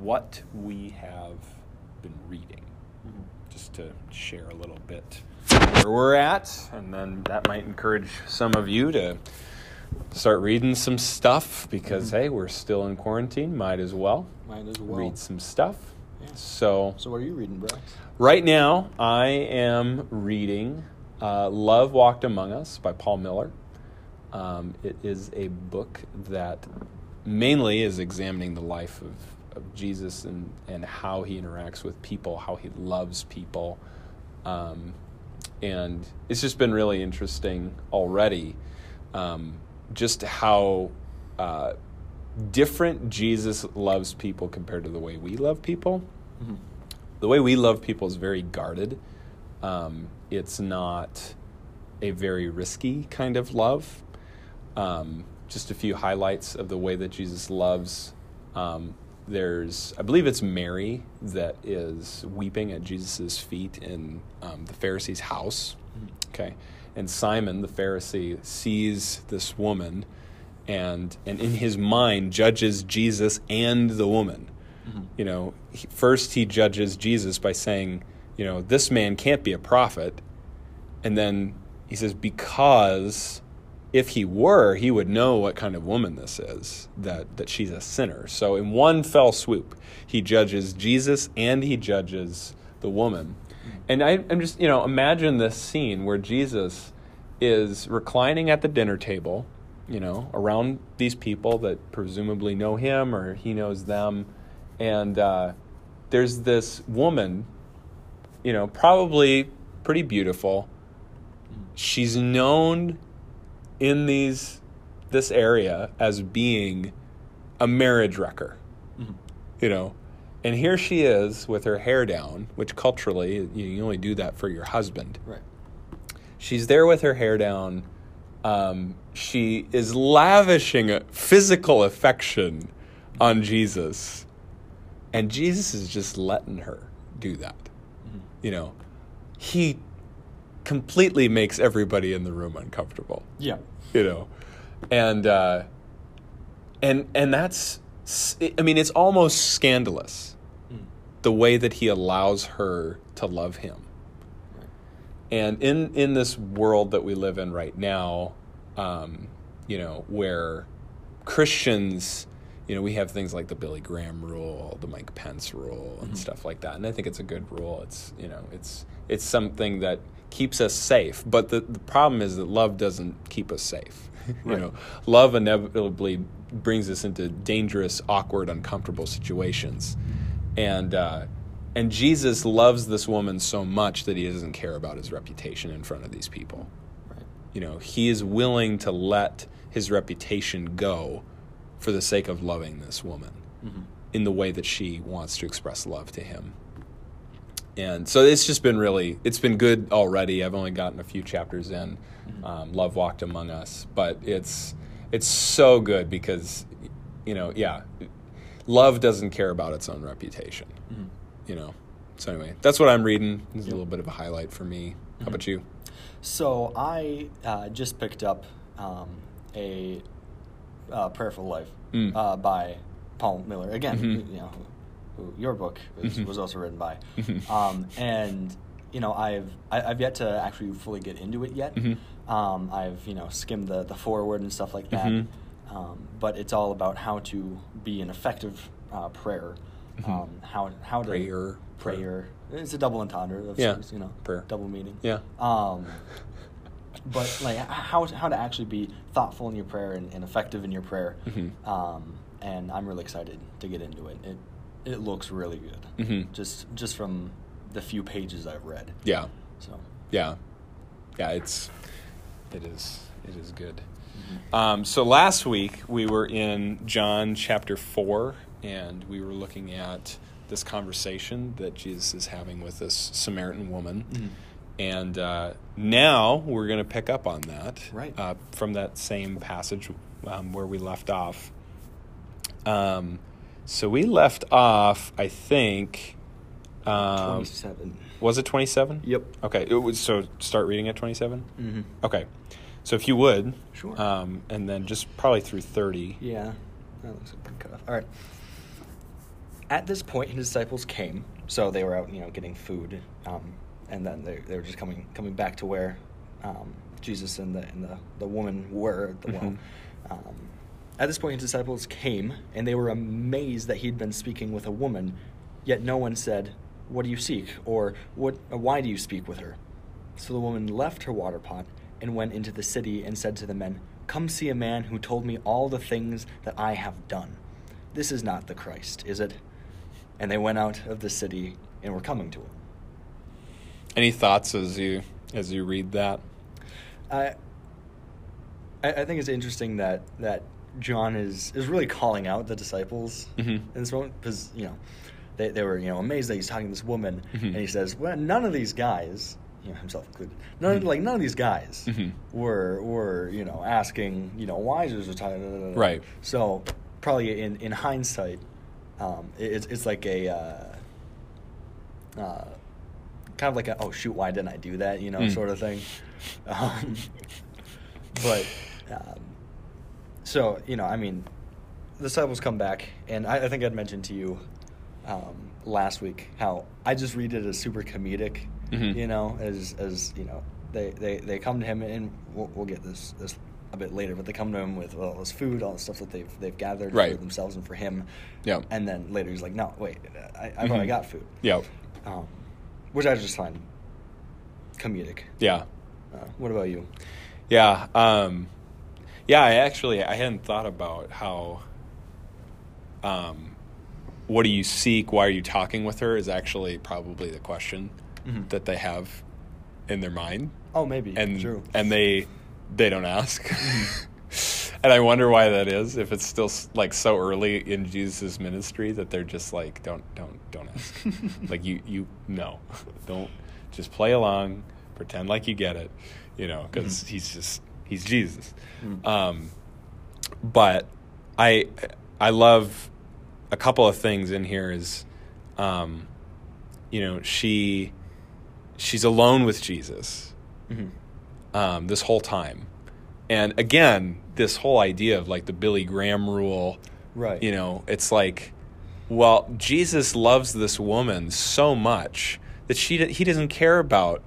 what we have been reading, just to share a little bit where we're at, and then that might encourage some of you to start reading some stuff because hey, we're still in quarantine. Might as well Might as well. read some stuff. Yeah. So So what are you reading, Brax? right now, I am reading uh, "Love Walked Among Us" by Paul Miller. Um, it is a book that mainly is examining the life of, of Jesus and, and how he interacts with people, how he loves people. Um, and it's just been really interesting already um, just how uh, different Jesus loves people compared to the way we love people. The way we love people is very guarded. Um, it's not a very risky kind of love. Um, just a few highlights of the way that Jesus loves. Um, there's, I believe it's Mary that is weeping at Jesus' feet in um, the Pharisee's house. Okay. And Simon, the Pharisee, sees this woman and, and in his mind judges Jesus and the woman. You know, he, first he judges Jesus by saying, you know, this man can't be a prophet. And then he says, because if he were, he would know what kind of woman this is, that, that she's a sinner. So in one fell swoop, he judges Jesus and he judges the woman. And I, I'm just, you know, imagine this scene where Jesus is reclining at the dinner table, you know, around these people that presumably know him or he knows them. And uh, there's this woman, you know, probably pretty beautiful. She's known in these this area as being a marriage wrecker. You know, and here she is with her hair down, which culturally you only do that for your husband. Right. She's there with her hair down. Um, she is lavishing physical affection on Jesus, and Jesus is just letting her do that. You know, he completely makes everybody in the room uncomfortable. Yeah. you know? And uh and and that's i mean it's almost scandalous the way that he allows her to love him. And in in this world that we live in right now um you know where christians you know we have things like the billy graham rule the mike pence rule and stuff like that. And i think it's a good rule. It's you know it's it's something that keeps us safe but the, the problem is that love doesn't keep us safe you Right. know love inevitably brings us into dangerous awkward uncomfortable situations and uh, and Jesus loves this woman so much that he doesn't care about his reputation in front of these people. Right. You know, he is willing to let his reputation go for the sake of loving this woman in the way that she wants to express love to him. And so it's just been really, it's been good already. I've only gotten a few chapters in. Um, Love walked among us, but it's it's so good because, you know, yeah, love doesn't care about its own reputation. You know. So anyway, that's what I'm reading. it's is a little bit of a highlight for me. How about you? So I uh, just picked up um, a uh, Prayerful Life Mm. uh, by Paul Miller. Again, Mhm. you know, who, your book is, Mhm. was also written by. Mhm. Um, and you know, I've I, I've yet to actually fully get into it yet. Mhm. Um, I've you know skimmed the the foreword and stuff like that. Mhm. Um, but it's all about how to be an effective uh, prayer. Mhm. Um, how how to Prayer. prayer. It's a double entendre of Yeah. sorts, you know, Prayer. double meaning. Yeah. Um, but like how how to actually be thoughtful in your prayer and, and effective in your prayer. Um, and I'm really excited to get into it. It it looks really good. Mhm. Just just from the few pages I've read. Yeah. So Yeah. Yeah, it's it is it is good. Um, so last week we were in John chapter four, and we were looking at this conversation that Jesus is having with this Samaritan woman, Mhm. and uh, now we're going to pick up on that Right. uh, from that same passage um, where we left off. Um, so we left off, I think. Um, twenty seven. was it twenty seven? Yep. Okay, it was, so start reading at 27? Mm-hmm. Okay. So if you would, Sure. um, and then just probably through 30. Yeah, that looks like a good cutoff. All right. at this point, his disciples came. So they were out, you know, getting food, um, and then they, they were just coming coming back to where um, Jesus and the and the, the woman were at the well. Mhm. At this point, his disciples came, and they were amazed that he'd been speaking with a woman. Yet no one said, "What do you seek?" or "What? Why do you speak with her?" So the woman left her water pot and went into the city and said to the men, Come see a man who told me all the things that I have done. This is not the Christ, is it? And they went out of the city and were coming to him. Any thoughts as you as you read that? I, I I think it's interesting that that John is is really calling out the disciples Mhm. in this moment because you know they they were you know amazed that he's talking to this woman Mhm. and he says well none of these guys you know himself included none Mhm. like none of these guys Mhm. were were you know asking you know why is this talking Right. so probably in in hindsight um, it, it's it's like a uh, uh, kind of like a oh shoot why didn't I do that you know Mm. sort of thing um, but um, so you know I mean the disciples come back and I, I think I'd mentioned to you um, last week how I just read it as super comedic Mhm. you know as as you know they they, they come to him and we'll, we'll get this this a bit later but they come to him with all this food all the stuff that they've they've gathered Right. for themselves and for him Yeah. and then later he's like no wait I, I've already Mhm. got food Yeah. um, which I just find comedic Yeah. uh, what about you Yeah. Um, yeah, I actually I hadn't thought about how um, what do you seek? Why are you talking with her? Is actually probably the question Mhm. that they have in their mind, oh maybe and true and they they don't ask. Mm-hmm. and I wonder why that is. If it's still like so early in Jesus' ministry that they're just like don't don't don't ask. like you you no don't just play along, pretend like you get it, you know, because Mhm. he's just he's Jesus. Mm. Um, but I I love a couple of things in here is, um, you know, she she's alone with Jesus Mhm. um, this whole time, and again, this whole idea of like the Billy Graham rule, right you know, it's like, well, Jesus loves this woman so much that she he doesn't care about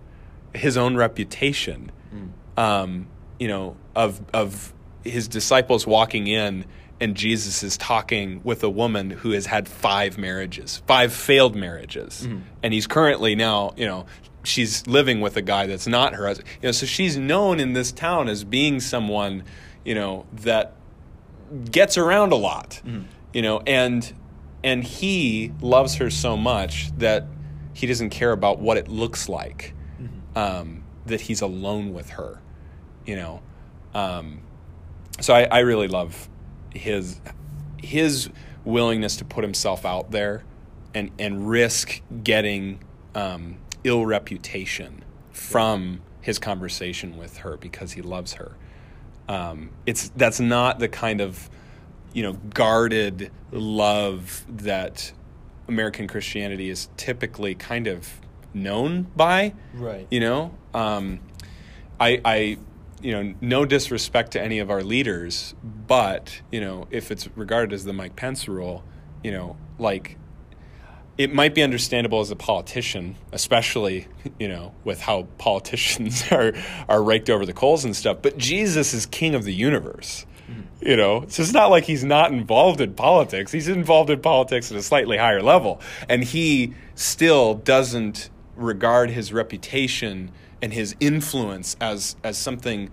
his own reputation Mm. um, you know, of of his disciples walking in and Jesus is talking with a woman who has had five marriages, five failed marriages, Mhm. and he's currently now, you know, she's living with a guy that's not her husband. You know, so she's known in this town as being someone, you know, that gets around a lot, Mhm. you know, and and he loves her so much that he doesn't care about what it looks like Mhm. um, that he's alone with her, you know. Um, so I, I really love his his willingness to put himself out there and and risk getting um, ill reputation from his conversation with her because he loves her. Um, it's that's not the kind of you know guarded love that American Christianity is typically kind of known by. Right. You know, um, I, I, you know, no disrespect to any of our leaders, but you know, if it's regarded as the Mike Pence rule, you know, like it might be understandable as a politician, especially you know with how politicians are are raked over the coals and stuff. But Jesus is King of the universe. Mm-hmm. You know, so it's not like he's not involved in politics. He's involved in politics at a slightly higher level, and he still doesn't regard his reputation and his influence as as something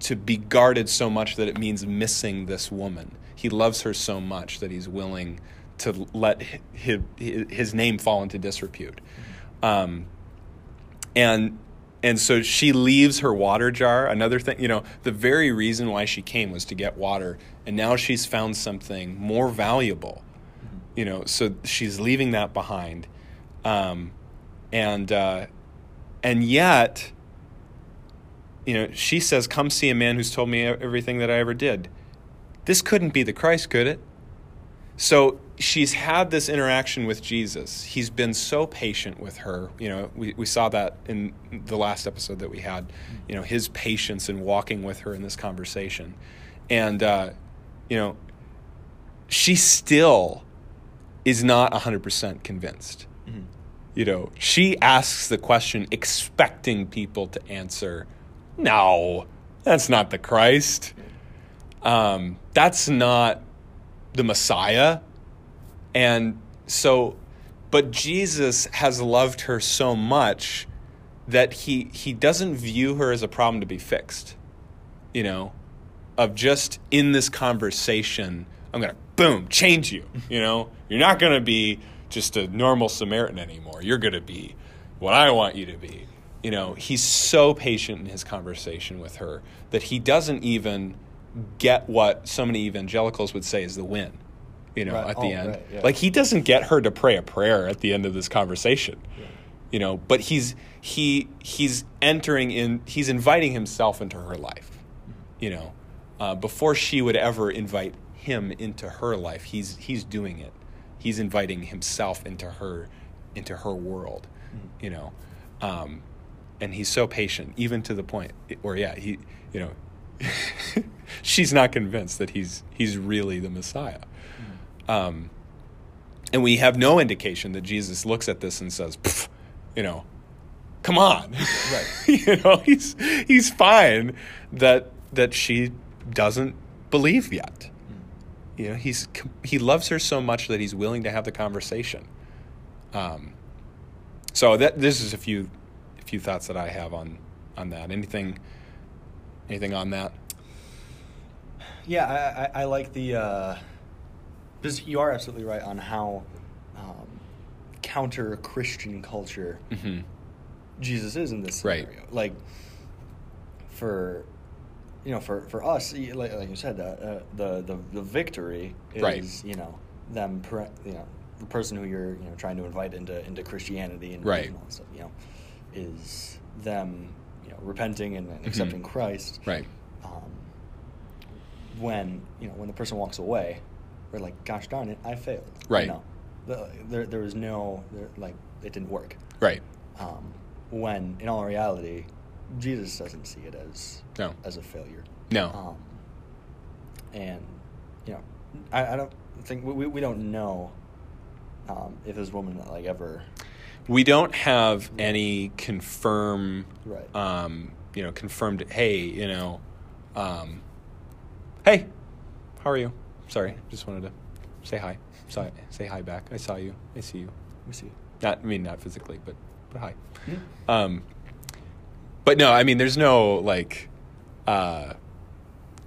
to be guarded so much that it means missing this woman. He loves her so much that he's willing to let his, his name fall into disrepute. Um, and and so she leaves her water jar. Another thing, you know, the very reason why she came was to get water, and now she's found something more valuable. You know, so she's leaving that behind, um, and uh, and yet, you know, she says, "Come see a man who's told me everything that I ever did." This couldn't be the Christ, could it? So she's had this interaction with Jesus. He's been so patient with her. You know, we, we saw that in the last episode that we had, you know, his patience in walking with her in this conversation. And, uh, you know, she still is not 100% convinced. You know, she asks the question expecting people to answer, no, that's not the Christ. Um, that's not the Messiah. And so, but Jesus has loved her so much that he, he doesn't view her as a problem to be fixed, you know, of just in this conversation, I'm going to boom, change you, you know, you're not going to be just a normal Samaritan anymore. You're going to be what I want you to be. You know, he's so patient in his conversation with her that he doesn't even get what so many evangelicals would say is the win, you know, Right. at the Oh, end. right, yeah. Like he doesn't get her to pray a prayer at the end of this conversation. You know, but he's he he's entering in he's inviting himself into her life. You know, uh, before she would ever invite him into her life, he's he's doing it. He's inviting himself into her into her world. You know, um, and he's so patient, even to the point where yeah, he you know, she's not convinced that he's he's really the Messiah. Um, and we have no indication that Jesus looks at this and says, you know, come on. Right. you know, he's he's fine that that she doesn't believe yet. You know, he's he loves her so much that he's willing to have the conversation. Um, so that this is a few a few thoughts that I have on on that. Anything anything on that? Yeah, I, I, I like the. Uh, because you are absolutely right on how um, counter Christian culture hmm Jesus is in this Right. scenario. Like, for you know, for for us, like, like you said, uh, uh, the the the victory is Right. you know them, per, you know, the person who you're you know trying to invite into into Christianity and, Right. and all that stuff, you know, is them you know repenting and, and accepting Christ. Mm-hmm. Right. Um, when you know when the person walks away, we're like, "Gosh darn it, I failed." Right. You know, the, there there was no there, like it didn't work. Right. Um, when in all reality, Jesus doesn't see it as No. as a failure. No. Um, and you know, I, I don't think we, we don't know um, if this woman like ever. we don't have any confirm Right. um, you know confirmed hey you know um, hey how are you sorry just wanted to say hi Sorry, say hi back i saw you i see you We see. You. Not i mean not physically but but hi Hmm? um, but no i mean there's no like uh,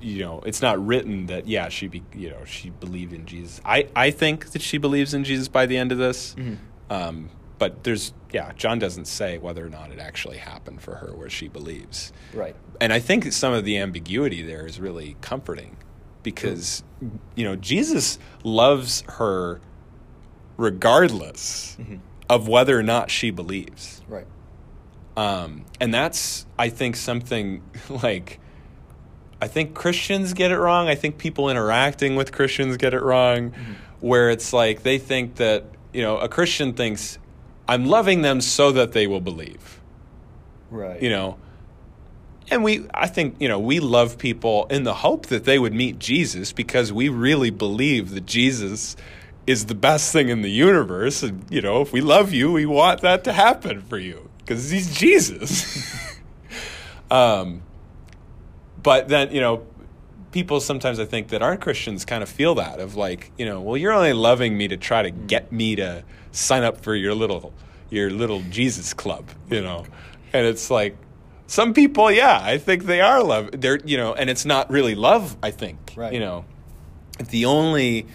you know it's not written that yeah she be you know she believed in jesus i i think that she believes in jesus by the end of this Mhm. um, but there's yeah john doesn't say whether or not it actually happened for her where she believes Right. and i think some of the ambiguity there is really comforting because you know jesus loves her regardless Mhm. of whether or not she believes Right. Um, and that's i think something like i think christians get it wrong. I think people interacting with christians get it wrong where it's like they think that you know a christian thinks i'm loving them so that they will believe. Right. you know? And we i think you know we love people in the hope that they would meet jesus because we really believe that jesus is the best thing in the universe. And you know if we love you we want that to happen for you because he's jesus. Um, but then you know people sometimes i think that aren't christians kind of feel that of like you know well you're only loving me to try to get me to sign up for your little your little jesus club you know? And it's like some people yeah i think they are love they're you know and it's not really love i think Right. you know? If the only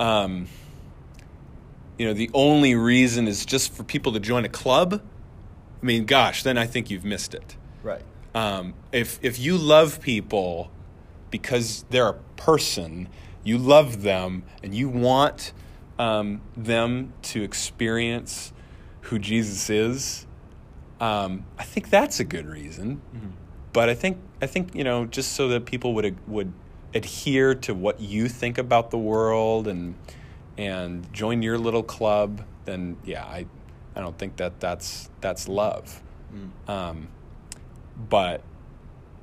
um, you know the only reason is just for people to join a club i mean gosh then i think you've missed it Right. um, if if you love people because they're a person, you love them and you want um, them to experience who Jesus is. Um, I think that's a good reason. But I think I think you know just so that people would would adhere to what you think about the world and and join your little club, then yeah, I I don't think that that's that's love. Um, but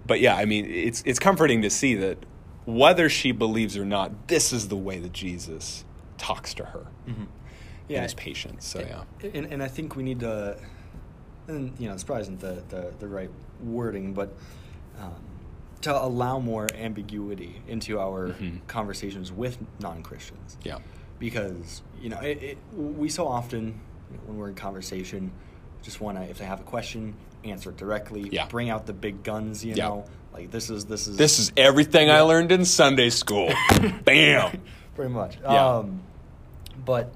but yeah, I mean, it's it's comforting to see that whether she believes or not, this is the way that Jesus talks to her. Yeah. and his patience. So yeah, And, and I think we need to, and you know, this probably isn't the, the, the right wording, but um, to allow more ambiguity into our Mhm. conversations with non Christians. yeah, Because, you know, it, it, we so often, you know, when we're in conversation, just want to, if they have a question, answer it directly. Yeah. Bring out the big guns, you Yeah. know. Like, this is, this is. this is everything I learned in Sunday school. Bam. Pretty much. Yeah. Um, but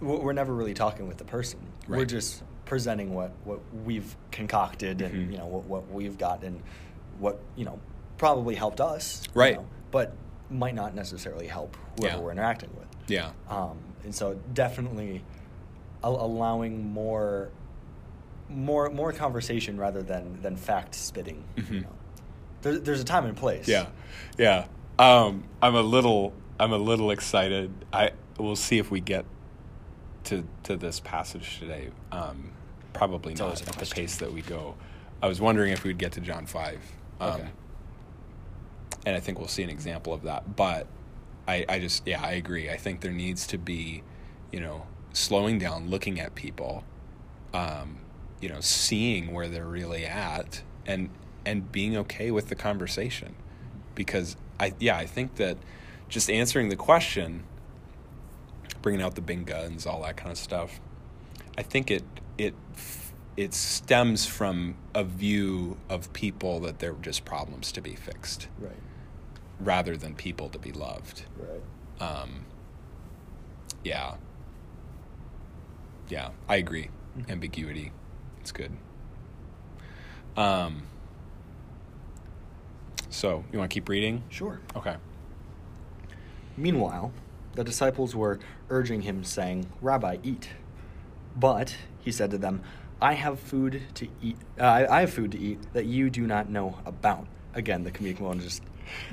we're never really talking with the person. We're just presenting what, what we've concocted and Mhm. you know what, what we've got and what you know probably helped us. you Right. know, but might not necessarily help whoever Yeah. we're interacting with. Yeah, Um, and so definitely allowing more more more conversation rather than than fact spitting. You Mhm. know. there, there's a time and place. yeah, yeah. Um, I'm a little, I'm a little excited. I we'll see if we get to to this passage today. Um, probably It's not at the pace that we go. I was wondering if we'd get to John five. Um, Okay. and I think we'll see an example of that. But I, I just, yeah, I agree. I think there needs to be, you know, slowing down, looking at people, um, you know, seeing where they're really at, and and being okay with the conversation, because I, yeah, I think that just answering the question, bringing out the big guns, all that kind of stuff, I think it it it stems from a view of people that they're just problems to be fixed Right. rather than people to be loved. Right. Um, yeah. Yeah, I agree. Mhm. Ambiguity. It's good. Um, so, you want to keep reading? Sure. Okay. Meanwhile, the disciples were urging him, saying, Rabbi, eat. But he said to them, I have food to eat. Uh, I I have food to eat that you do not know about. Again, the comedic moment, just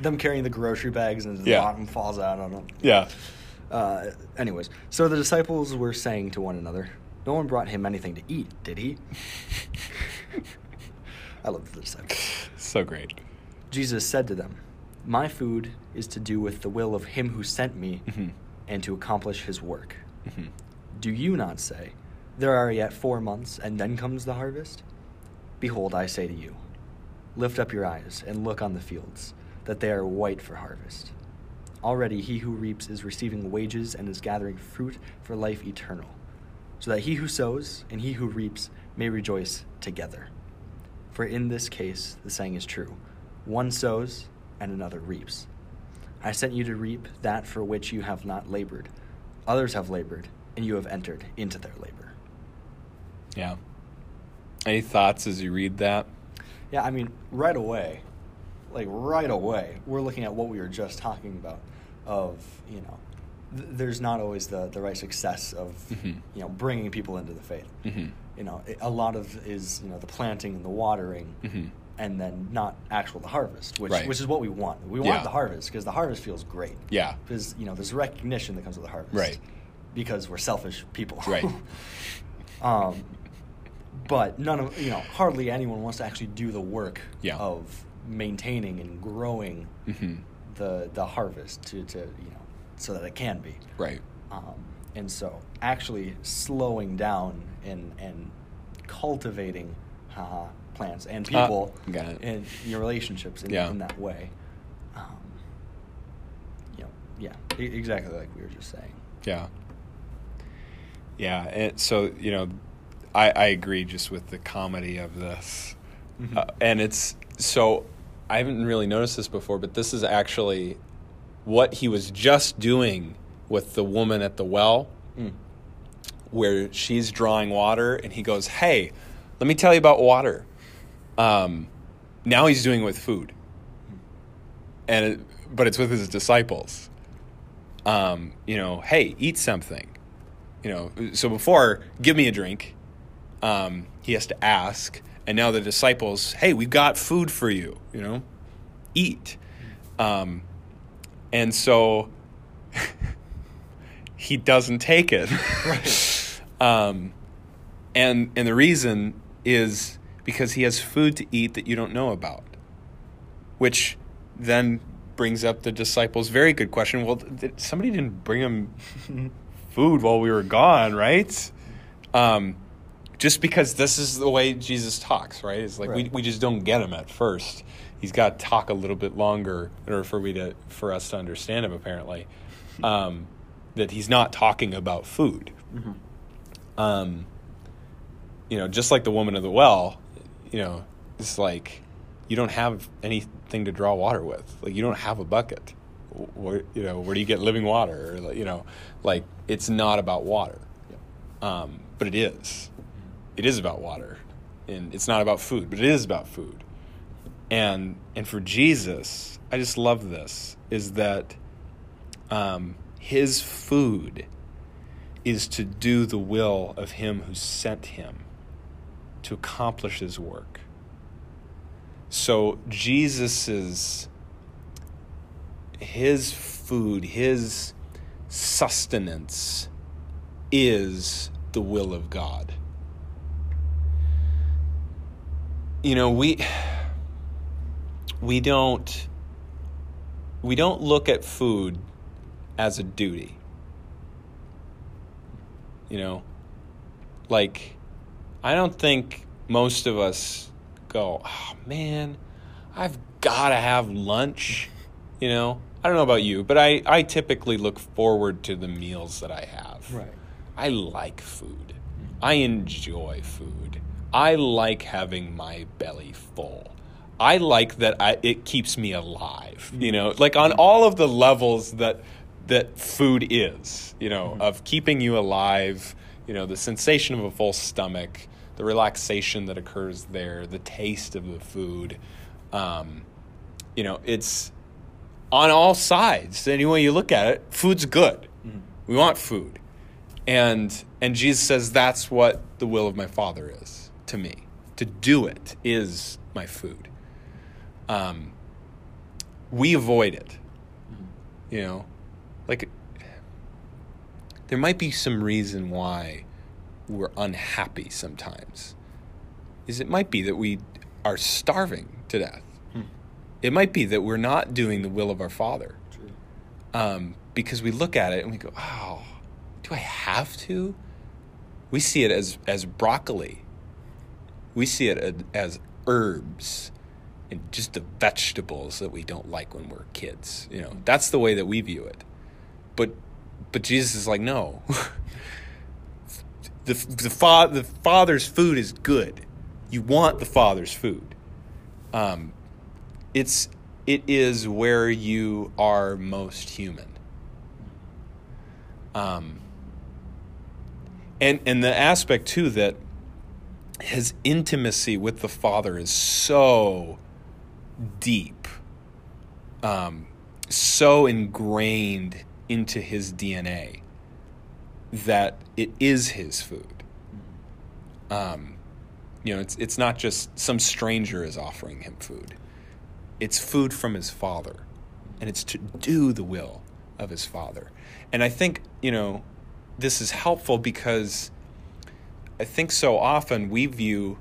them carrying the grocery bags and the Yeah. bottom falls out on them. Yeah. Uh, anyways, so the disciples were saying to one another, No one brought him anything to eat, did he? I love the disciples. So great. Jesus said to them, My food is to do with the will of him who sent me Mhm. and to accomplish his work. Mhm. Do you not say, There are yet four months, and then comes the harvest? Behold, I say to you, Lift up your eyes and look on the fields, that they are white for harvest. Already he who reaps is receiving wages and is gathering fruit for life eternal, so that he who sows and he who reaps may rejoice together. For in this case, the saying is true one sows and another reaps. I sent you to reap that for which you have not labored. Others have labored, and you have entered into their labor. Yeah. Any thoughts as you read that? Yeah, I mean, right away, like right away, we're looking at what we were just talking about. Of you know, th- there's not always the the right success of Mhm. you know bringing people into the faith. Mhm. You know, it, a lot of is you know the planting and the watering, Mhm. and then not actual the harvest, which Right. which is what we want. We want Yeah. the harvest because the harvest feels great. Yeah. because you know there's recognition that comes with the harvest, Right. Because we're selfish people, Right. um, but none of you know hardly anyone wants to actually do the work Yeah. of maintaining and growing Mhm. The the harvest to to you know so that it can be Right. um, and so actually slowing down and and cultivating haha, plants and Ah, people it. and your relationships in, Yeah. in that way um, you know yeah exactly like we were just saying Yeah. Yeah. And so, you know, I, I agree just with the comedy of this. Mhm. Uh, and it's so, I haven't really noticed this before, but this is actually what he was just doing with the woman at the well, Mm. where she's drawing water, and he goes, Hey, let me tell you about water. Um, now he's doing it with food. And it, but it's with his disciples. Um, you know, hey, eat something. You know, so before, give me a drink. Um, he has to ask, and now the disciples, hey, we've got food for you. You know, eat. Um, and so he doesn't take it. Right. Um, and and the reason is because he has food to eat that you don't know about, which then brings up the disciples' very good question. Well, th- somebody didn't bring him food while we were gone, right? Um, just because this is the way Jesus talks, right? It's like we, Right. we just don't get him at first. He's got to talk a little bit longer in order for we to for us to understand him. Apparently, um, that he's not talking about food. Um, you know, just like the woman of the well, you know, it's like you don't have anything to draw water with. Like you don't have a bucket. Where you know where do you get living water? Or you know, like it's not about water, um, but it is. It is about water, and it's not about food, but it is about food. And and for Jesus, I just love this is that um, his food is to do the will of him who sent him to accomplish his work. So Jesus's his food, his sustenance is the will of God. You know, we we don't we don't look at food as a duty. You know, like I don't think most of us go, "Oh man, I've got to have lunch." You know, I don't know about you, but I I typically look forward to the meals that I have. Right. I like food. Mm-hmm. I enjoy food. I like having my belly full. I like that I, it keeps me alive. You know, like on all of the levels that that food is. You know, of keeping you alive. You know, the sensation of a full stomach, the relaxation that occurs there, the taste of the food. Um, you know, it's on all sides. Any way you look at it, food's good. We want food. And and Jesus says that's what the will of my Father is to me. To do it is my food. Um, we avoid it. You know, like there might be some reason why we're unhappy sometimes. Is it might be that we are starving to death. It might be that we're not doing the will of our Father True. um, because we look at it and we go, "Oh, do I have to?" We see it as as broccoli. We see it as, herbs and just the vegetables that we don't like when we're kids. You know, that's the way that we view it. But but Jesus is like, no. the the, fa- the father's food is good. You want the father's food. Um, it's it is where you are most human. Um, and and the aspect too that his intimacy with the Father is so deep, um, so ingrained into his DNA that it is his food. Um, you know, it's it's not just some stranger is offering him food. It's food from his father, and it's to do the will of his father. And I think you know this is helpful because I think so often we view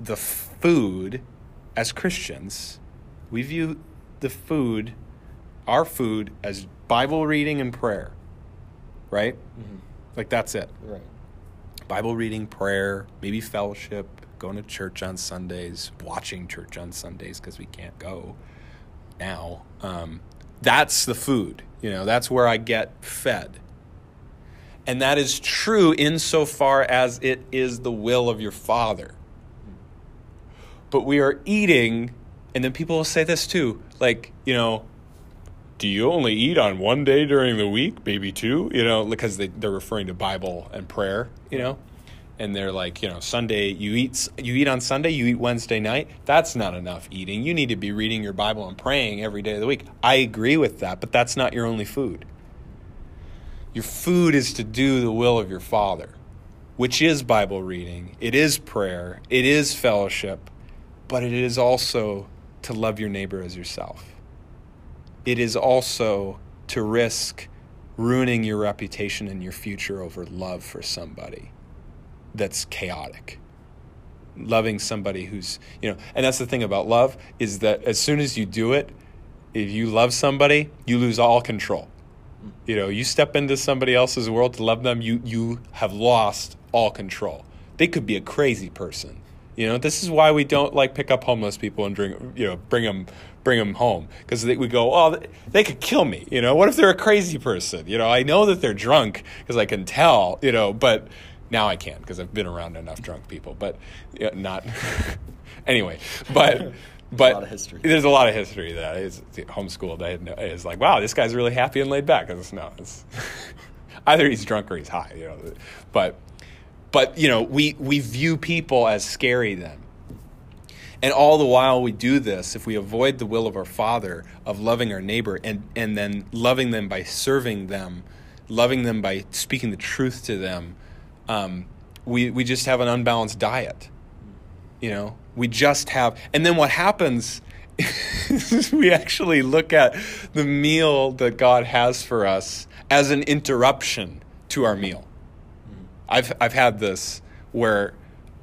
the food as Christians. We view the food, our food, as Bible reading and prayer, right? Like that's it. Right. Bible reading, prayer, maybe fellowship, going to church on Sundays, watching church on Sundays because we can't go now. Um, that's the food. You know, that's where I get fed. And that is true insofar as it is the will of your Father. But we are eating, and then people will say this too like, you know, do you only eat on one day during the week, maybe two? You know, because they, they're referring to Bible and prayer, you know? And they're like, you know, Sunday, you eat, you eat on Sunday, you eat Wednesday night. That's not enough eating. You need to be reading your Bible and praying every day of the week. I agree with that, but that's not your only food. Your food is to do the will of your Father, which is Bible reading, it is prayer, it is fellowship, but it is also to love your neighbor as yourself. It is also to risk ruining your reputation and your future over love for somebody that's chaotic. Loving somebody who's, you know, and that's the thing about love is that as soon as you do it, if you love somebody, you lose all control. You know, you step into somebody else's world to love them, you you have lost all control. They could be a crazy person. You know, this is why we don't like pick up homeless people and drink, you know, bring them bring them home because we go, oh, they could kill me. You know, what if they're a crazy person? You know, I know that they're drunk because I can tell. You know, but now I can't because I've been around enough drunk people. But you know, not anyway. But but a lot of history. there's a lot of history that is homeschooled. I no, it's like, wow, this guy's really happy and laid back. It's, no, it's either he's drunk or he's high. You know, but but you know, we we view people as scary then. And all the while we do this, if we avoid the will of our Father of loving our neighbor and, and then loving them by serving them, loving them by speaking the truth to them, um, we, we just have an unbalanced diet. You know, we just have, and then what happens is we actually look at the meal that God has for us as an interruption to our meal. I've, I've had this where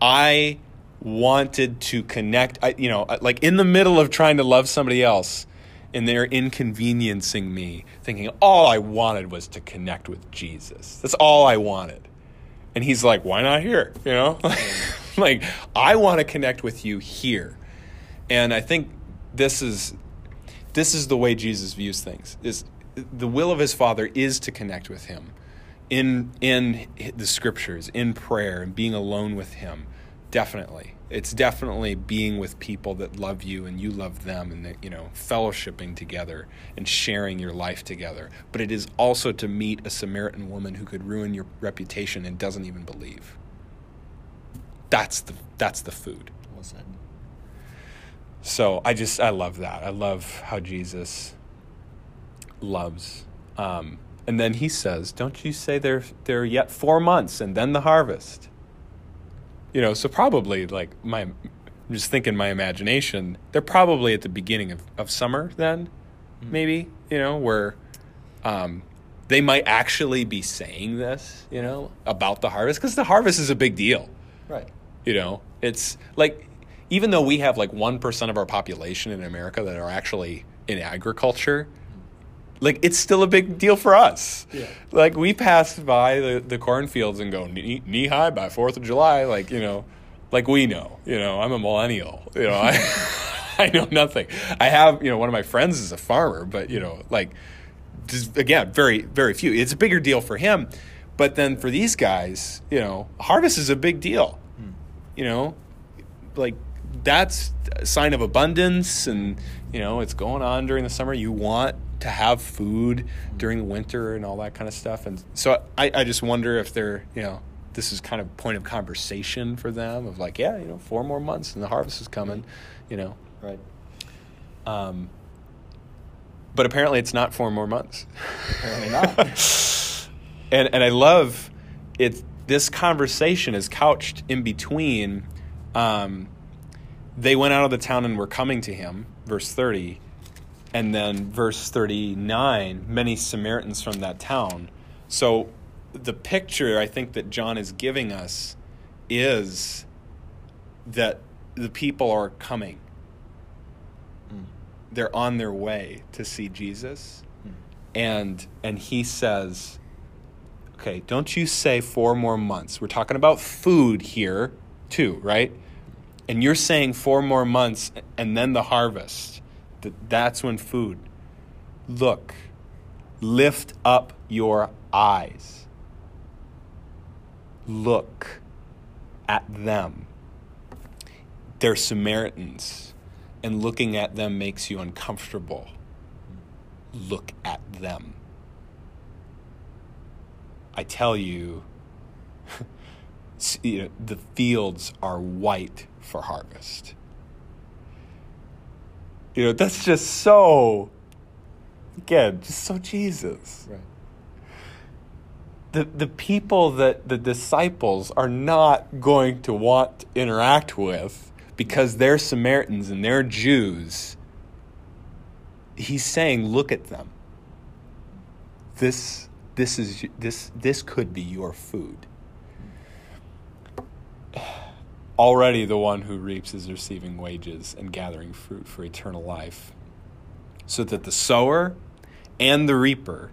I wanted to connect I, you know like in the middle of trying to love somebody else and they're inconveniencing me thinking all i wanted was to connect with jesus. That's all i wanted and he's like why not here? You know? Like i want to connect with you here. And i think this is this is the way jesus views things is the will of his father is to connect with him in in the scriptures in prayer and being alone with him definitely. It's definitely being with people that love you and you love them and that, you know fellowshipping together and sharing your life together. But it is also to meet a samaritan woman who could ruin your reputation and doesn't even believe. That's the that's the food. Well said. so i just i love that. I love how jesus loves um, and then he says don't you say there there are yet four months and then the harvest you know so probably like my i'm just thinking my imagination they're probably at the beginning of, of summer then maybe you know where um, they might actually be saying this you know about the harvest because the harvest is a big deal Right. you know it's like even though we have like 1% of our population in america that are actually in agriculture like it's still a big deal for us. Yeah. like we pass by the, the cornfields and go knee, knee high by fourth of july like you know like we know you know i'm a millennial you know i i know nothing. I have you know one of my friends is a farmer but you know like just again very very few. It's a bigger deal for him but then for these guys you know harvest is a big deal. Hmm. You know like that's a sign of abundance and you know it's going on during the summer. You want to have food during the winter and all that kind of stuff and so i, I just wonder if they're you know this is kind of point of conversation for them of like yeah you know four more months and the harvest is coming you know Right. um, but apparently it's not four more months Apparently not. and and I love it. This conversation is couched in between. Um, they went out of the town and were coming to him, verse thirty, and then verse thirty nine. Many Samaritans from that town. So the picture I think that John is giving us is that the people are coming. Mm. They're on their way to see Jesus and and he says okay don't you say four more months we're talking about food here too right and you're saying four more months and then the harvest that that's when food look lift up your eyes look at them they're samaritans and looking at them makes you uncomfortable look at them. I tell you, you know, the fields are white for harvest. You know, that's just so, again, just so Jesus. Right. The, the people that the disciples are not going to want to interact with because they're Samaritans and they're Jews he's saying look at them this this is this this could be your food already the one who reaps is receiving wages and gathering fruit for eternal life so that the sower and the reaper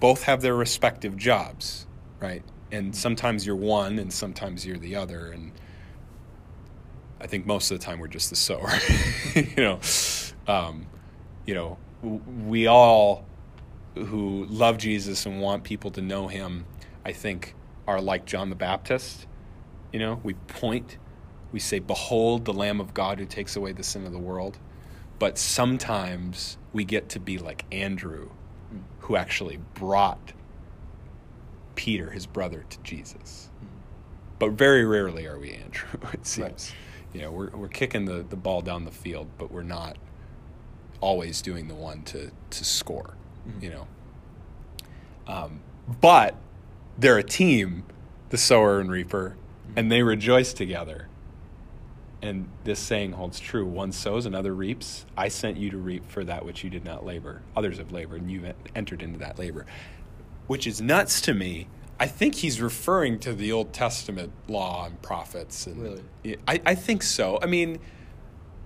both have their respective jobs, right? And sometimes you're one, and sometimes you're the other, and I think most of the time we're just the sower. you know, um, you know, we all who love Jesus and want people to know Him, I think, are like John the Baptist. You know, we point, we say, "Behold, the Lamb of God who takes away the sin of the world." But sometimes we get to be like Andrew, who actually brought Peter, his brother, to Jesus. But very rarely are we Andrew, it seems. Right. You know, we're, we're kicking the, the ball down the field, but we're not always doing the one to, to score, you know. Um, but they're a team, the sower and reaper, and they rejoice together. And this saying holds true one sows, another reaps. I sent you to reap for that which you did not labor. Others have labored, and you've entered into that labor. Which is nuts to me. I think he's referring to the Old Testament law and prophets. And Really? I, I think so. I mean,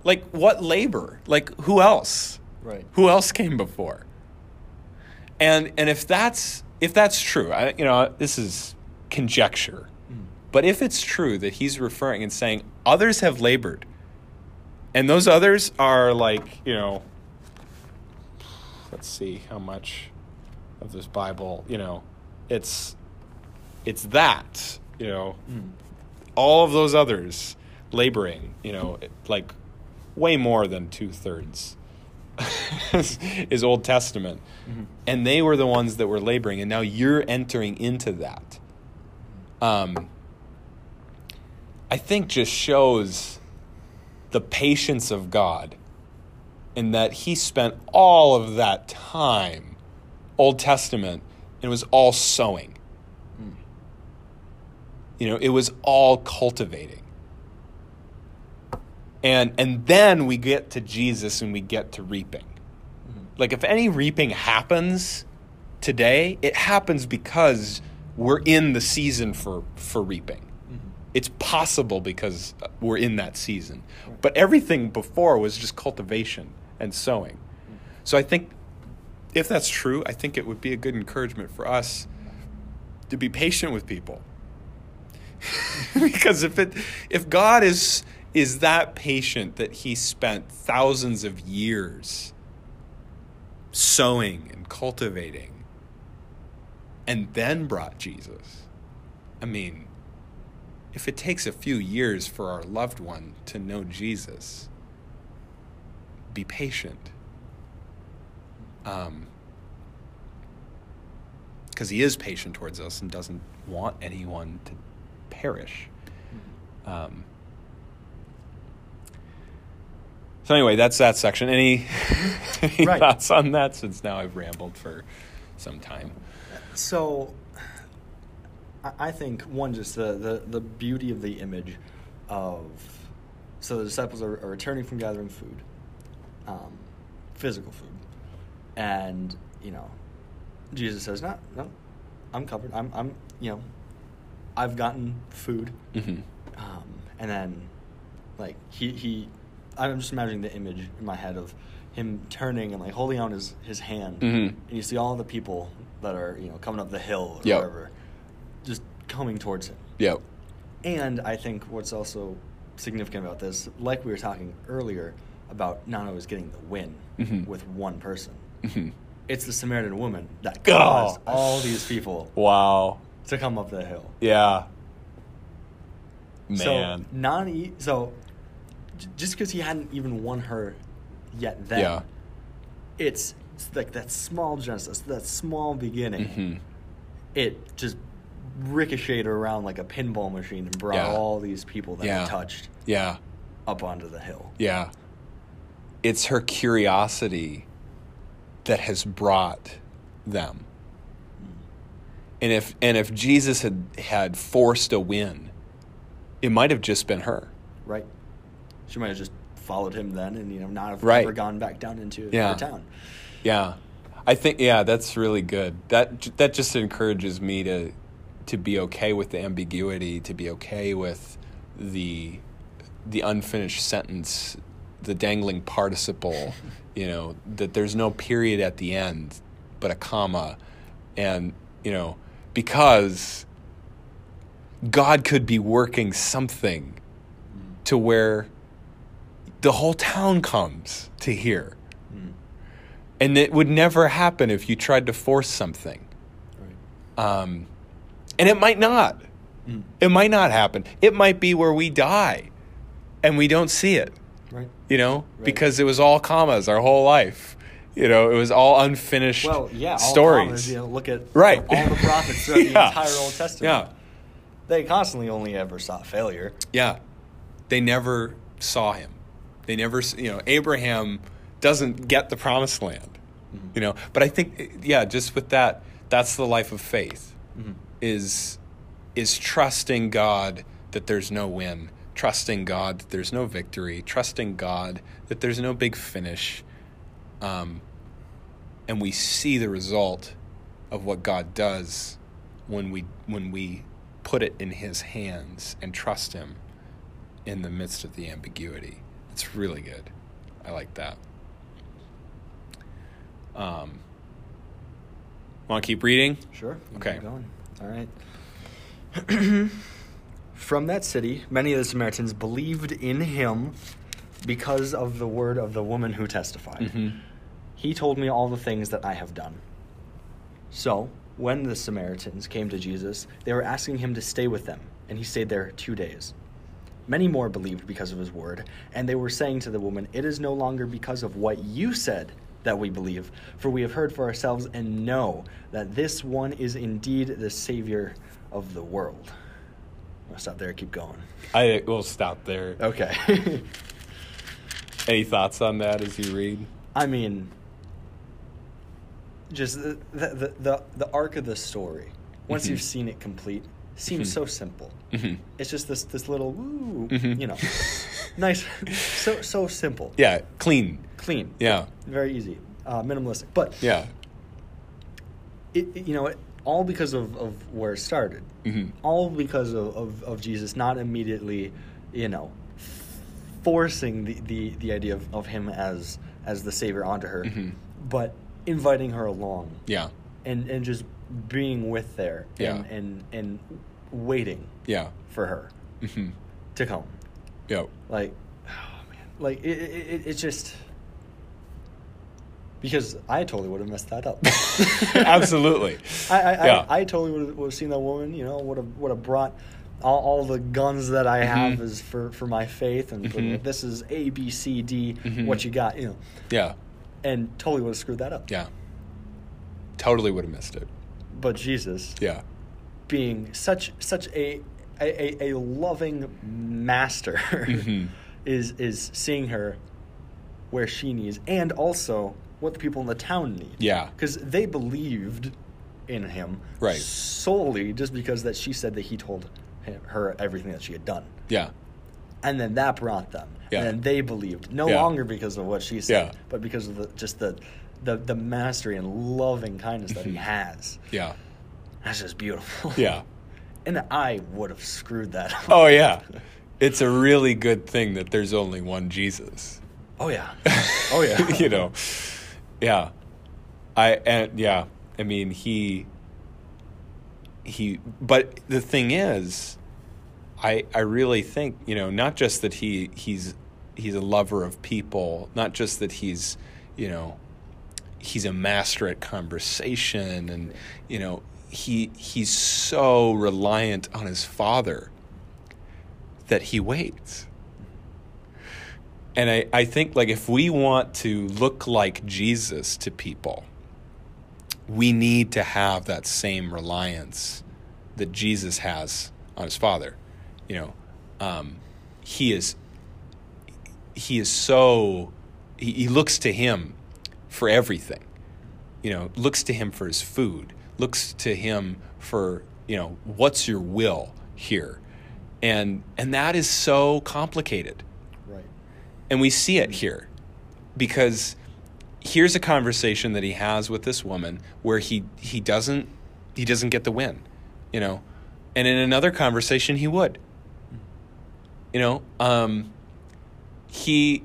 like, what labor? Like, who else? Right. Who else came before? And and if that's if that's true, I, you know, this is conjecture. But if it's true that he's referring and saying others have labored, and those others are like, you know, let's see how much of this Bible, you know, it's it's that, you know, all of those others laboring, you know, like way more than two thirds is Old Testament. And they were the ones that were laboring, and now you're entering into that. Um, I think just shows the patience of God in that He spent all of that time, Old Testament, and it was all sowing. You know, it was all cultivating. And and then we get to Jesus and we get to reaping. Like if any reaping happens today, it happens because we're in the season for for reaping. It's possible because we're in that season. But everything before was just cultivation and sowing. So I think if that's true, I think it would be a good encouragement for us to be patient with people. because if it if God is is that patient that he spent thousands of years sowing and cultivating and then brought Jesus. I mean, if it takes a few years for our loved one to know Jesus, be patient. Um, because he is patient towards us and doesn't want anyone to perish. Um, so anyway, that's that section. Any, any Right. thoughts on that? Since now I've rambled for some time. So, I- think one just the, the the beauty of the image of so the disciples are, are returning from gathering food, um, physical food, and you know, Jesus says, "No, no, I'm covered. I'm I'm you know, I've gotten food." hmm Um, and then, like he he, I'm just imagining the image in my head of him turning and like holding out his his hand, Mhm. and you see all the people that are you know coming up the hill or Yep. whatever, just coming towards him. Yep. And I think what's also significant about this, like we were talking earlier about not always getting the win Mhm. with one person, hmm it's the Samaritan woman that Oh. caused all these people Wow. to come up the hill. Yeah. Man. So so just because he hadn't even won her yet then, Yeah. it's, it's like that small genesis, that small beginning. hmm It just ricocheted around like a pinball machine and brought Yeah. all these people that Yeah. he touched Yeah. up onto the hill. Yeah. It's her curiosity that has brought them. Hmm. And if and if Jesus had had forced a win, it might have just been her. Right? She might have just followed him then and you know not have Right. ever gone back down into Yeah. the town. Yeah. I think yeah, that's really good. That that just encourages me to to be okay with the ambiguity, to be okay with the the unfinished sentence, the dangling participle, you know, that there's no period at the end, but a comma and you know because God could be working something to where the whole town comes to hear. Mm. And it would never happen if you tried to force something. Right. Um, and it might not. Mm. It might not happen. It might be where we die and we don't see it, Right. you know, Right. because it was all commas our whole life. You know, it was all unfinished Well, yeah. All stories. commas, you know, look at Right. all the prophets throughout the entire Old Testament. Yeah. They constantly only ever saw failure. Yeah. They never saw him. They never, you know, Abraham doesn't get the promised land, Mm-hmm. you know. But I think, yeah, just with that, that's the life of faith Mhm. Is is trusting God that there's no win, trusting God that there's no victory, trusting God that there's no big finish, um, and we see the result of what God does when we when we put it in His hands and trust Him in the midst of the ambiguity. It's really good. I like that. Um, Want to keep reading? Sure. Okay. All right. From that city, many of the Samaritans believed in him because of the word of the woman who testified. Mhm. He told me all the things that I have done. So, when the Samaritans came to Jesus, they were asking him to stay with them, and he stayed there two days. Many more believed because of his word, and they were saying to the woman, It is no longer because of what you said that we believe, for we have heard for ourselves and know that this one is indeed the Savior of the world. I'll stop there, keep going. I will stop there. Okay. Any thoughts on that as you read? I mean, just the the the, the arc of the story. Once Mhm. you've seen it complete, seems Mhm. so simple. Mhm. It's just this this little woo, Mhm. you know, nice, so so simple, Yeah, clean. Clean, Yeah, very easy, uh, minimalistic. But yeah. it, it- you know, it, all because of, of where it started, hmm all because of, of, of Jesus not immediately, you know, forcing the, the, the idea of, of him as as the savior onto her, Mhm. but inviting her along Yeah, and, and just being with there Yeah. and, and and waiting yeah. for her hmm to come. Yep. Like, oh man, like it, it, it, it's just because I totally would have messed that up. Absolutely. I I, Yeah. I, I totally would have, would have seen that woman. You know, would have would have brought all, all the guns that I have Mhm. is for for my faith, and Mhm. this is A B C D. Mhm. What you got? You know, Yeah, and totally would have screwed that up. yeah. Totally would have missed it. But Jesus, Yeah. being such such a a, a, a loving master, Mhm. is is seeing her where she needs, and also what the people in the town need. Yeah. because they believed in him Right. solely just because that she said that he told him, her everything that she had done, Yeah. and then that brought them, Yeah. and then they believed no Yeah. longer because of what she said, Yeah. but because of the just the the the mastery and loving kindness that he has. Yeah. That's just beautiful. Yeah. and I would have screwed that. up. Oh yeah. It's a really good thing that there's only one Jesus. Oh yeah. Oh yeah. you know. Yeah. I and yeah. I mean he he but the thing is I I really think, you know, not just that he he's he's a lover of people, not just that he's, you know, he's a master at conversation and you know, he he's so reliant on his father that he waits. And I, I think like if we want to look like Jesus to people, we need to have that same reliance that Jesus has on his father. You know, um, he is he is so he, he looks to him for everything. You know, looks to him for his food, looks to him for, you know, what's your will here? And and that is so complicated. And we see it here because here's a conversation that he has with this woman where he, he doesn't he doesn't get the win, you know. And in another conversation he would. You know, um, he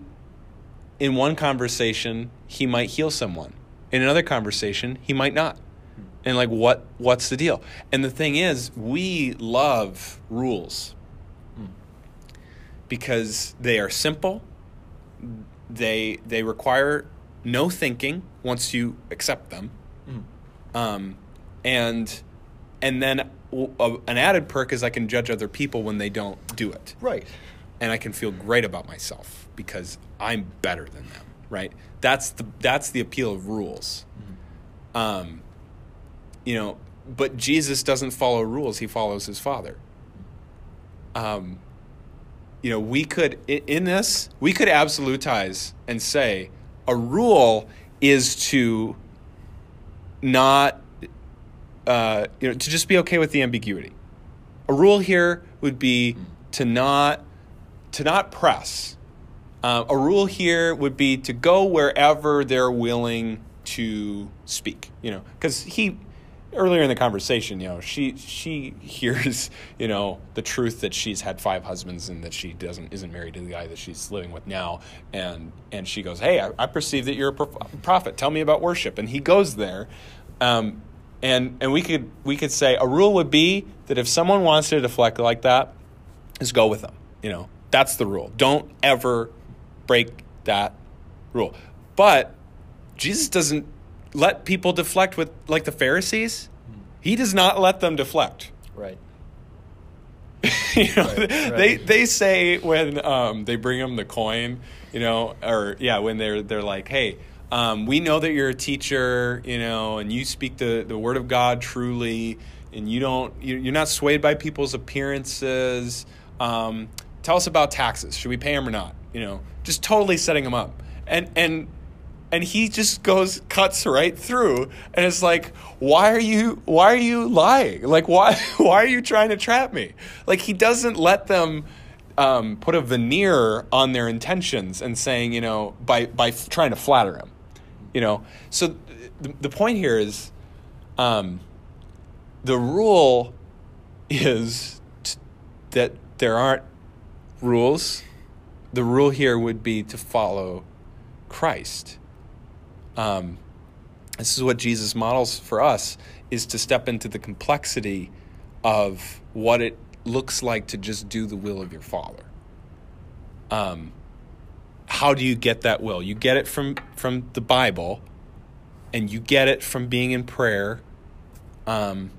in one conversation he might heal someone. In another conversation he might not. And like what what's the deal? And the thing is, we love rules because they are simple. They they require no thinking once you accept them, um, and and then an added perk is I can judge other people when they don't do it, Right. and I can feel great about myself because I'm better than them. Right? That's the that's the appeal of rules. Um, you know, but Jesus doesn't follow rules; he follows his Father. Um, you know, we could in this we could absolutize and say a rule is to not uh, you know to just be okay with the ambiguity. A rule here would be to not to not press. Uh, a rule here would be to go wherever they're willing to speak. You know, because he earlier in the conversation, you know, she she hears you know the truth that she's had five husbands and that she doesn't isn't married to the guy that she's living with now, and and she goes, hey, I, I perceive that you're a prophet. Tell me about worship, and he goes there. Um, and and we could we could say a rule would be that if someone wants to deflect like that, is go with them. You know, that's the rule. Don't ever break that rule. But Jesus doesn't let people deflect with like the Pharisees. He does not let them deflect. Right. you know, Right, they right. they say when um, they bring them the coin, you know, or yeah, when they're they're like, hey, um, we know that you're a teacher, you know, and you speak the the word of God truly, and you don't you- you're not swayed by people's appearances. Um, tell us about taxes. Should we pay them or not? You know, just totally setting them up, and and and he just goes cuts right through and it's like why are you why are you lying? Like why why are you trying to trap me? Like he doesn't let them um, put a veneer on their intentions and saying you know by by trying to flatter him you know? So the, the point here is um, the rule is t- that there aren't rules. The rule here would be to follow Christ. Um, this is what Jesus models for us is to step into the complexity of what it looks like to just do the will of your Father. Um, how do you get that will? You get it from from the Bible, and you get it from being in prayer, um,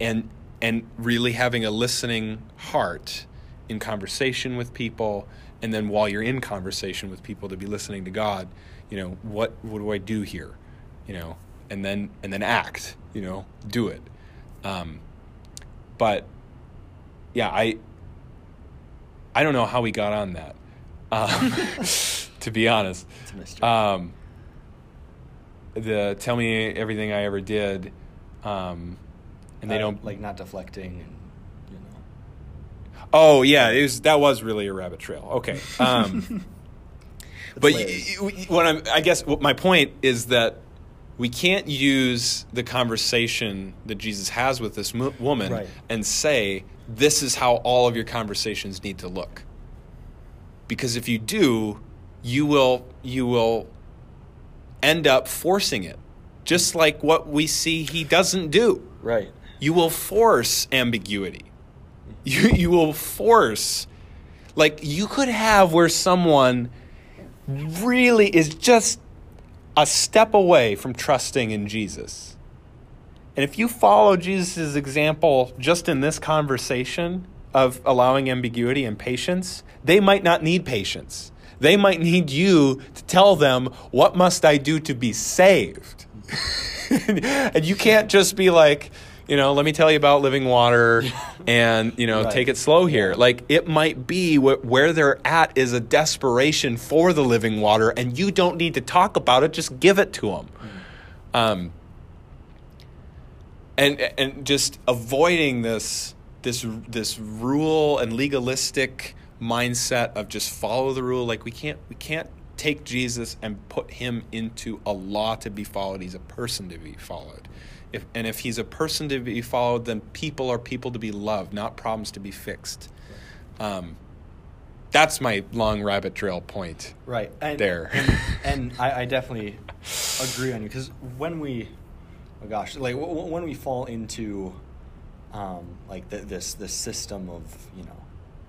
and and really having a listening heart in conversation with people, and then while you're in conversation with people, to be listening to God. You know what what do I do here? You know, and then and then act. You know, do it. Um, but yeah, I I don't know how we got on that. Um, to be honest, It's a mystery. um, the tell me everything I ever did, um, and they Uh, don't like not deflecting and you know. Oh yeah, it was that was really a rabbit trail. Okay, um, but what I'm, I guess what my point is that we can't use the conversation that Jesus has with this mo- woman Right. and say this is how all of your conversations need to look. Because if you do, you will you will end up forcing it, just like what we see he doesn't do Right. you will force ambiguity. You you will force like you could have where someone really is just a step away from trusting in Jesus. And if you follow Jesus' example just in this conversation of allowing ambiguity and patience, they might not need patience. They might need you to tell them, What must I do to be saved? and you can't just be like, you know, let me tell you about living water and, you know, Right. take it slow here. Like, it might be wh- where they're at is a desperation for the living water, and you don't need to talk about it, just give it to them. Um, and and just avoiding this this this rule and legalistic mindset of just follow the rule like we can't we can't take Jesus and put him into a law to be followed he's a person to be followed if and if he's a person to be followed then people are people to be loved not problems to be fixed um, that's my long rabbit trail point Right. And, There. And, and I, I definitely agree on you because when we oh gosh, like w- w- when we fall into um, like th- this this system of you know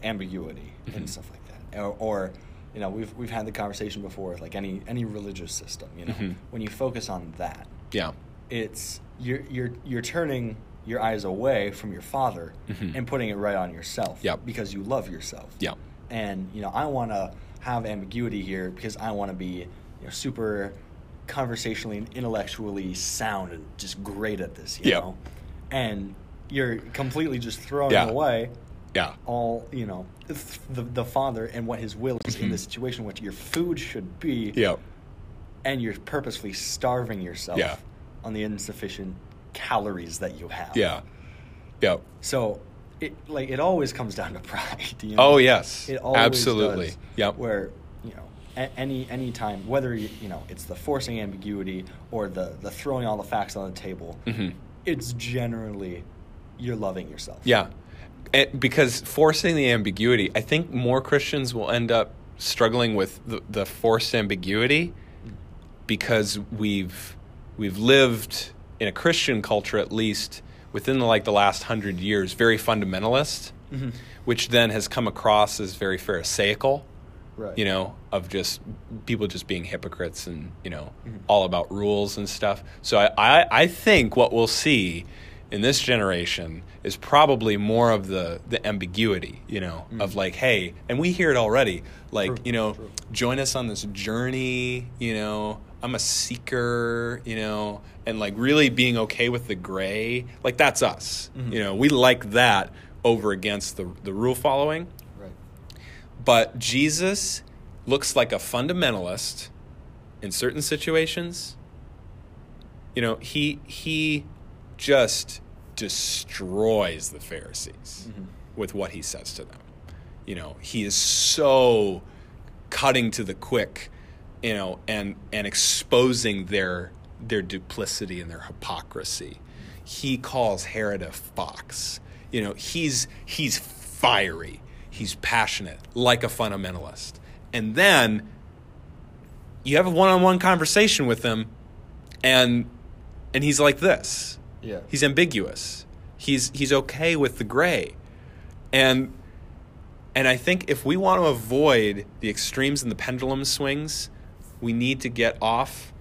ambiguity Mhm. and stuff like that, or, or you know we've we've had the conversation before, with, like any any religious system, you know, Mhm. when you focus on that, Yeah. it's you're you're you're turning your eyes away from your father Mhm. and putting it right on yourself Yep. because you love yourself Yeah. and you know i want to have ambiguity here because i want to be you know super conversationally and intellectually sound and just great at this you Yeah. know and you're completely just throwing Yeah. away Yeah. all you know th- the, the father and what his will is in Mhm. this situation what your food should be Yeah. and you're purposefully starving yourself Yeah. On the insufficient calories that you have. Yeah. Yeah. So it like it always comes down to pride. You know? Oh yes. It always Absolutely. does, Yep. Where you know a- any any time whether you, you know it's the forcing ambiguity or the the throwing all the facts on the table, hmm it's generally you're loving yourself. Yeah. And because forcing the ambiguity, I think more Christians will end up struggling with the, the forced ambiguity because we've we've lived in a Christian culture at least within the, like the last hundred years very fundamentalist, Mhm. which then has come across as very pharisaical. Right. You know, of just people just being hypocrites and you know Mhm. all about rules and stuff. So I, I I think what we'll see in this generation is probably more of the the ambiguity, you know, Mm. of like, hey, and we hear it already, like, True, you know, true. join us on this journey, you know, I'm a seeker, you know, and like really being okay with the gray, like that's us. Mhm. You know, we like that over against the the rule following. Right. But Jesus looks like a fundamentalist in certain situations. You know, he he just destroys the Pharisees Mhm. with what he says to them. You know, he is so cutting to the quick, you know, and and exposing their their duplicity and their hypocrisy. He calls Herod a fox. You know, he's he's fiery, he's passionate, like a fundamentalist. And then you have a one-on-one conversation with him and and he's like this. Yeah. He's ambiguous. He's he's okay with the gray. And and I think if we want to avoid the extremes and the pendulum swings, we need to get off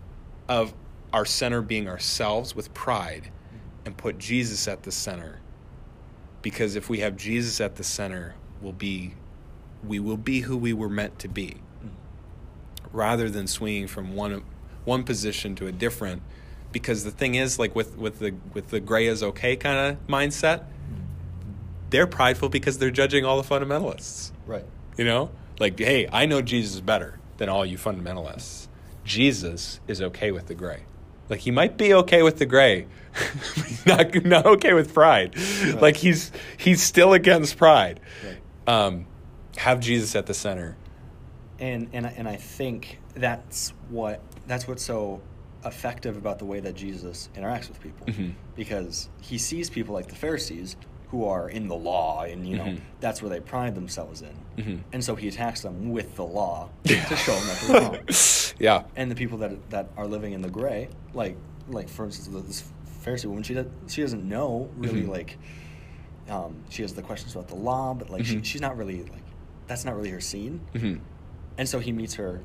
of our center being ourselves with pride and put Jesus at the center. Because if we have Jesus at the center, we'll be we will be who we were meant to be. Rather than swinging from one one position to a different. Because the thing is like with with the with the gray is okay kind of mindset they're prideful because they're judging all the fundamentalists. Right. you know? Like hey i know jesus better than all you fundamentalists jesus is okay with the gray like he might be okay with the gray he's not not okay with pride Right. like he's he's still against pride Right. um have jesus at the center and and I- and I think that's what that's what's so effective about the way that Jesus interacts with people Mhm. because he sees people like the Pharisees who are in the law and you know Mhm. that's where they pride themselves in. Mhm. and so he attacks them with the law to show them that they're wrong. Yeah. And the people that that are living in the gray like like for instance this Pharisee woman she does, she doesn't know really Mhm. like um, she has the questions about the law but like she, she's not really like that's not really her scene. Hmm and so he meets her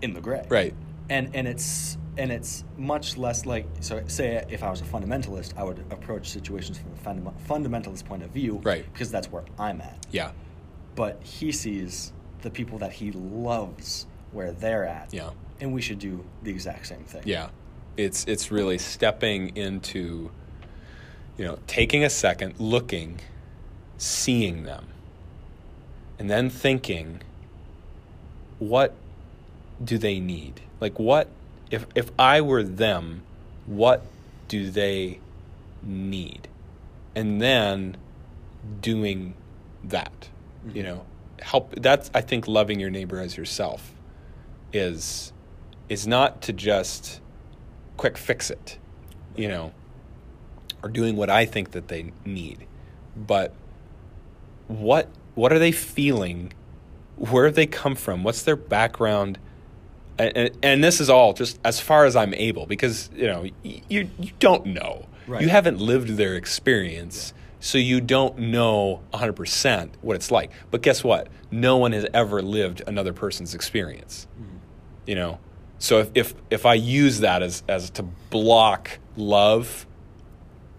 in the gray. Right. And and it's and it's much less like so say if i was a fundamentalist i would approach situations from a fundam- fundamentalist point of view Right. because that's where i'm at yeah but he sees the people that he loves where they're at yeah and we should do the exact same thing Yeah. It's it's really stepping into you know, taking a second, looking, seeing them, and then thinking what do they need? Like what if if I were them, what do they need? And then doing that. You Mhm. know, help that's I think loving your neighbor as yourself is is not to just quick fix it, you know, or doing what I think that they need, but what what are they feeling? Where have they come from? What's their background? And, and this is all just as far as I'm able because you know you you don't know. Right. You haven't lived their experience, so you don't know 100% what it's like. But guess what? No one has ever lived another person's experience. Hmm. You know. So if if if I use that as as to block love,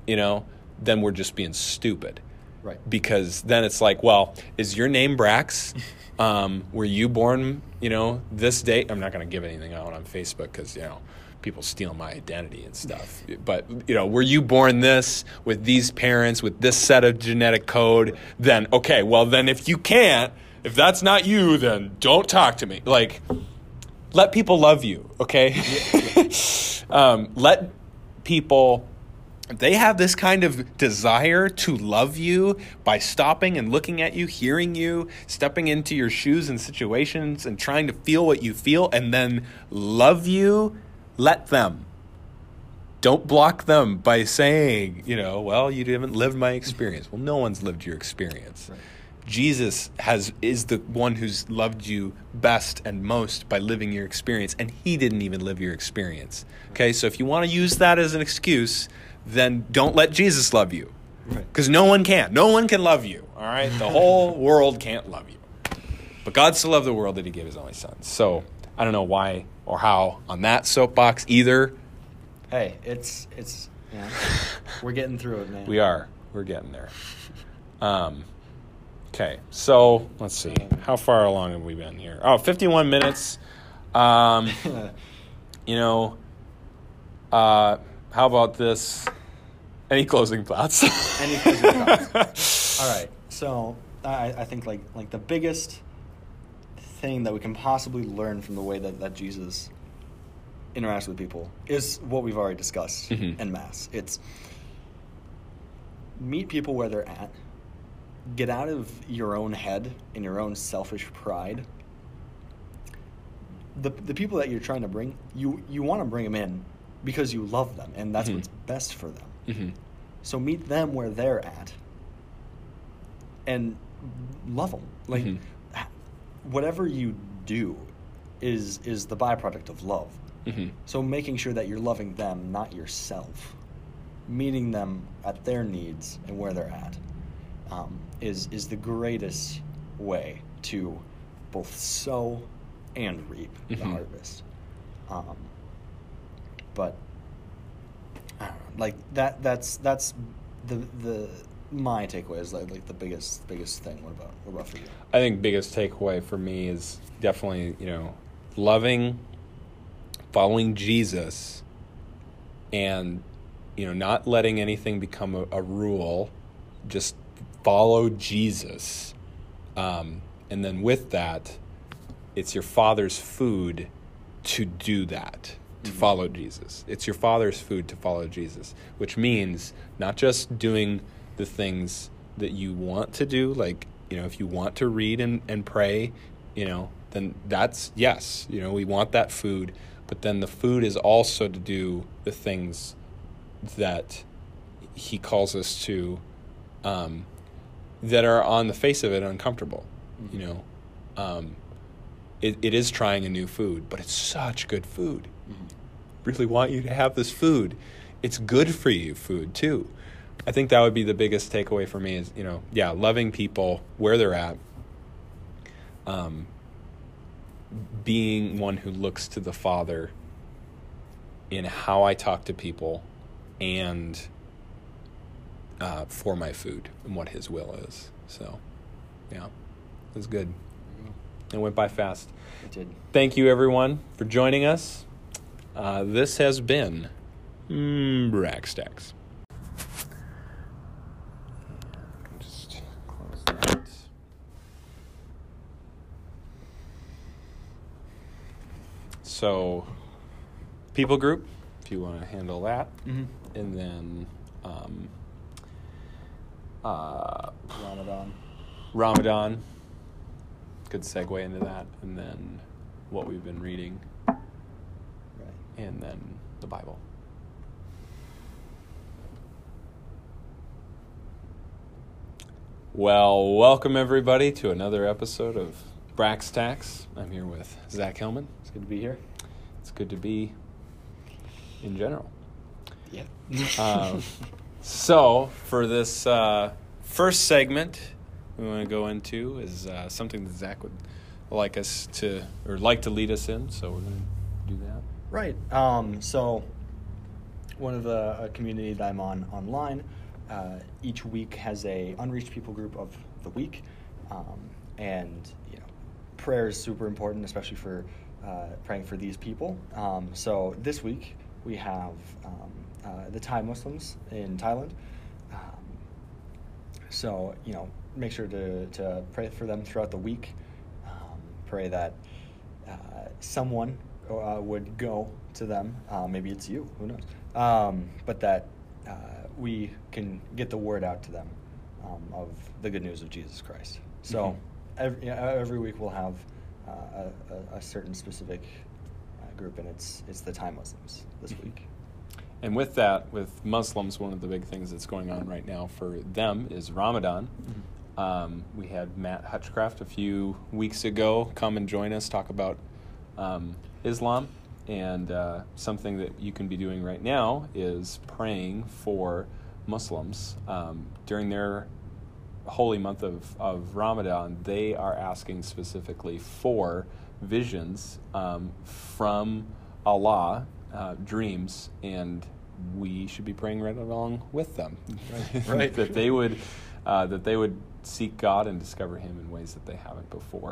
you know, then we're just being stupid Right. because then it's like, well, is your name Brax? Um, were you born, you know, this date? I'm not going to give anything out on Facebook because you know people steal my identity and stuff. But you know, were you born this with these parents with this set of genetic code? Then okay, well then if you can't, if that's not you, then don't talk to me. Like, let people love you, okay? um, let people they have this kind of desire to love you by stopping and looking at you, hearing you, stepping into your shoes and situations and trying to feel what you feel and then love you, let them. Don't block them by saying, you know, well, you haven't lived my experience. Well, no one's lived your experience. Right. Jesus has is the one who's loved you best and most by living your experience and he didn't even live your experience. Okay? So if you want to use that as an excuse, then don't let Jesus love you. Right. Cuz no one can. No one can love you. All right? The whole world can't love you. But God so loved the world that he gave his only son. So, I don't know why or how on that soapbox either. Hey, it's it's yeah. We're getting through it, man. We are. We're getting there. Um, okay, so let's see. How far along have we been here? Oh, 51 minutes. Um, you know, uh, how about this? Any closing thoughts? Any closing thoughts? All right. So I, I think like like the biggest thing that we can possibly learn from the way that, that Jesus interacts with people is what we've already discussed Mhm. in mass. It's meet people where they're at. Get out of your own head and your own selfish pride. The, the people that you're trying to bring, you, you want to bring them in because you love them and that's Mhm. what's best for them. hmm So meet them where they're at, and love them. Like Mhm. whatever you do is is the byproduct of love. hmm So making sure that you're loving them, not yourself, meeting them at their needs and where they're at, um, is is the greatest way to both sow and reap the Mhm. harvest. Um, but I don't know, like that. That's that's the the my takeaway is like, like the biggest biggest thing. What about what about for you? I think biggest takeaway for me is definitely you know loving, following Jesus, and you know not letting anything become a, a rule. Just follow Jesus, um, and then with that, it's your Father's food to do that. To Mhm. follow Jesus. It's your Father's food to follow Jesus, which means not just doing the things that you want to do, like, you know, if you want to read and, and pray, you know, then that's yes, you know, we want that food, but then the food is also to do the things that He calls us to um, that are on the face of it uncomfortable, you know. Um, it, it is trying a new food, but it's such good food really want you to have this food. It's good for you, food too. I think that would be the biggest takeaway for me is, you know, yeah, loving people where they're at, um, being one who looks to the Father in how I talk to people and uh, for my food and what His will is. So, yeah, it was good. It went by fast. It did. Thank you, everyone, for joining us. Uh, this has been mm, Brax Tax. Just close that. So, people group, if you want to handle that, Mm-hmm. and then um, uh, Ramadan. Ramadan. Good segue into that, and then what we've been reading. And then the Bible. Well, welcome everybody to another episode of Brax Tax. I'm here with Zach Hillman. It's good to be here. It's good to be in general. Yeah. Um, so, for this uh, first segment, we want to go into is uh, something that Zach would like us to, or like to lead us in. So, we're going to. Right. Um, so, one of the community that I'm on online, uh, each week has a unreached people group of the week, um, and you know, prayer is super important, especially for uh, praying for these people. Um, so this week we have um, uh, the Thai Muslims in Thailand. Um, so you know, make sure to to pray for them throughout the week. Um, pray that uh, someone uh, would go to them. Uh, maybe it's you. Who knows? Um, but that uh, we can get the word out to them um, of the good news of Jesus Christ. So Mhm. every, you know, every week we'll have uh, a, a, certain specific uh, group, and it's it's the Thai Muslims this Mhm. week. And with that, with Muslims, one of the big things that's going on right now for them is Ramadan. Um, we had Matt Hutchcraft a few weeks ago come and join us, talk about um, Islam. And uh, something that you can be doing right now is praying for Muslims. Um, during their holy month of, of Ramadan, they are asking specifically for visions um, from Allah, uh, dreams, and we should be praying right along with them. Right. Right. that they would uh, that they would seek God and discover Him in ways that they haven't before.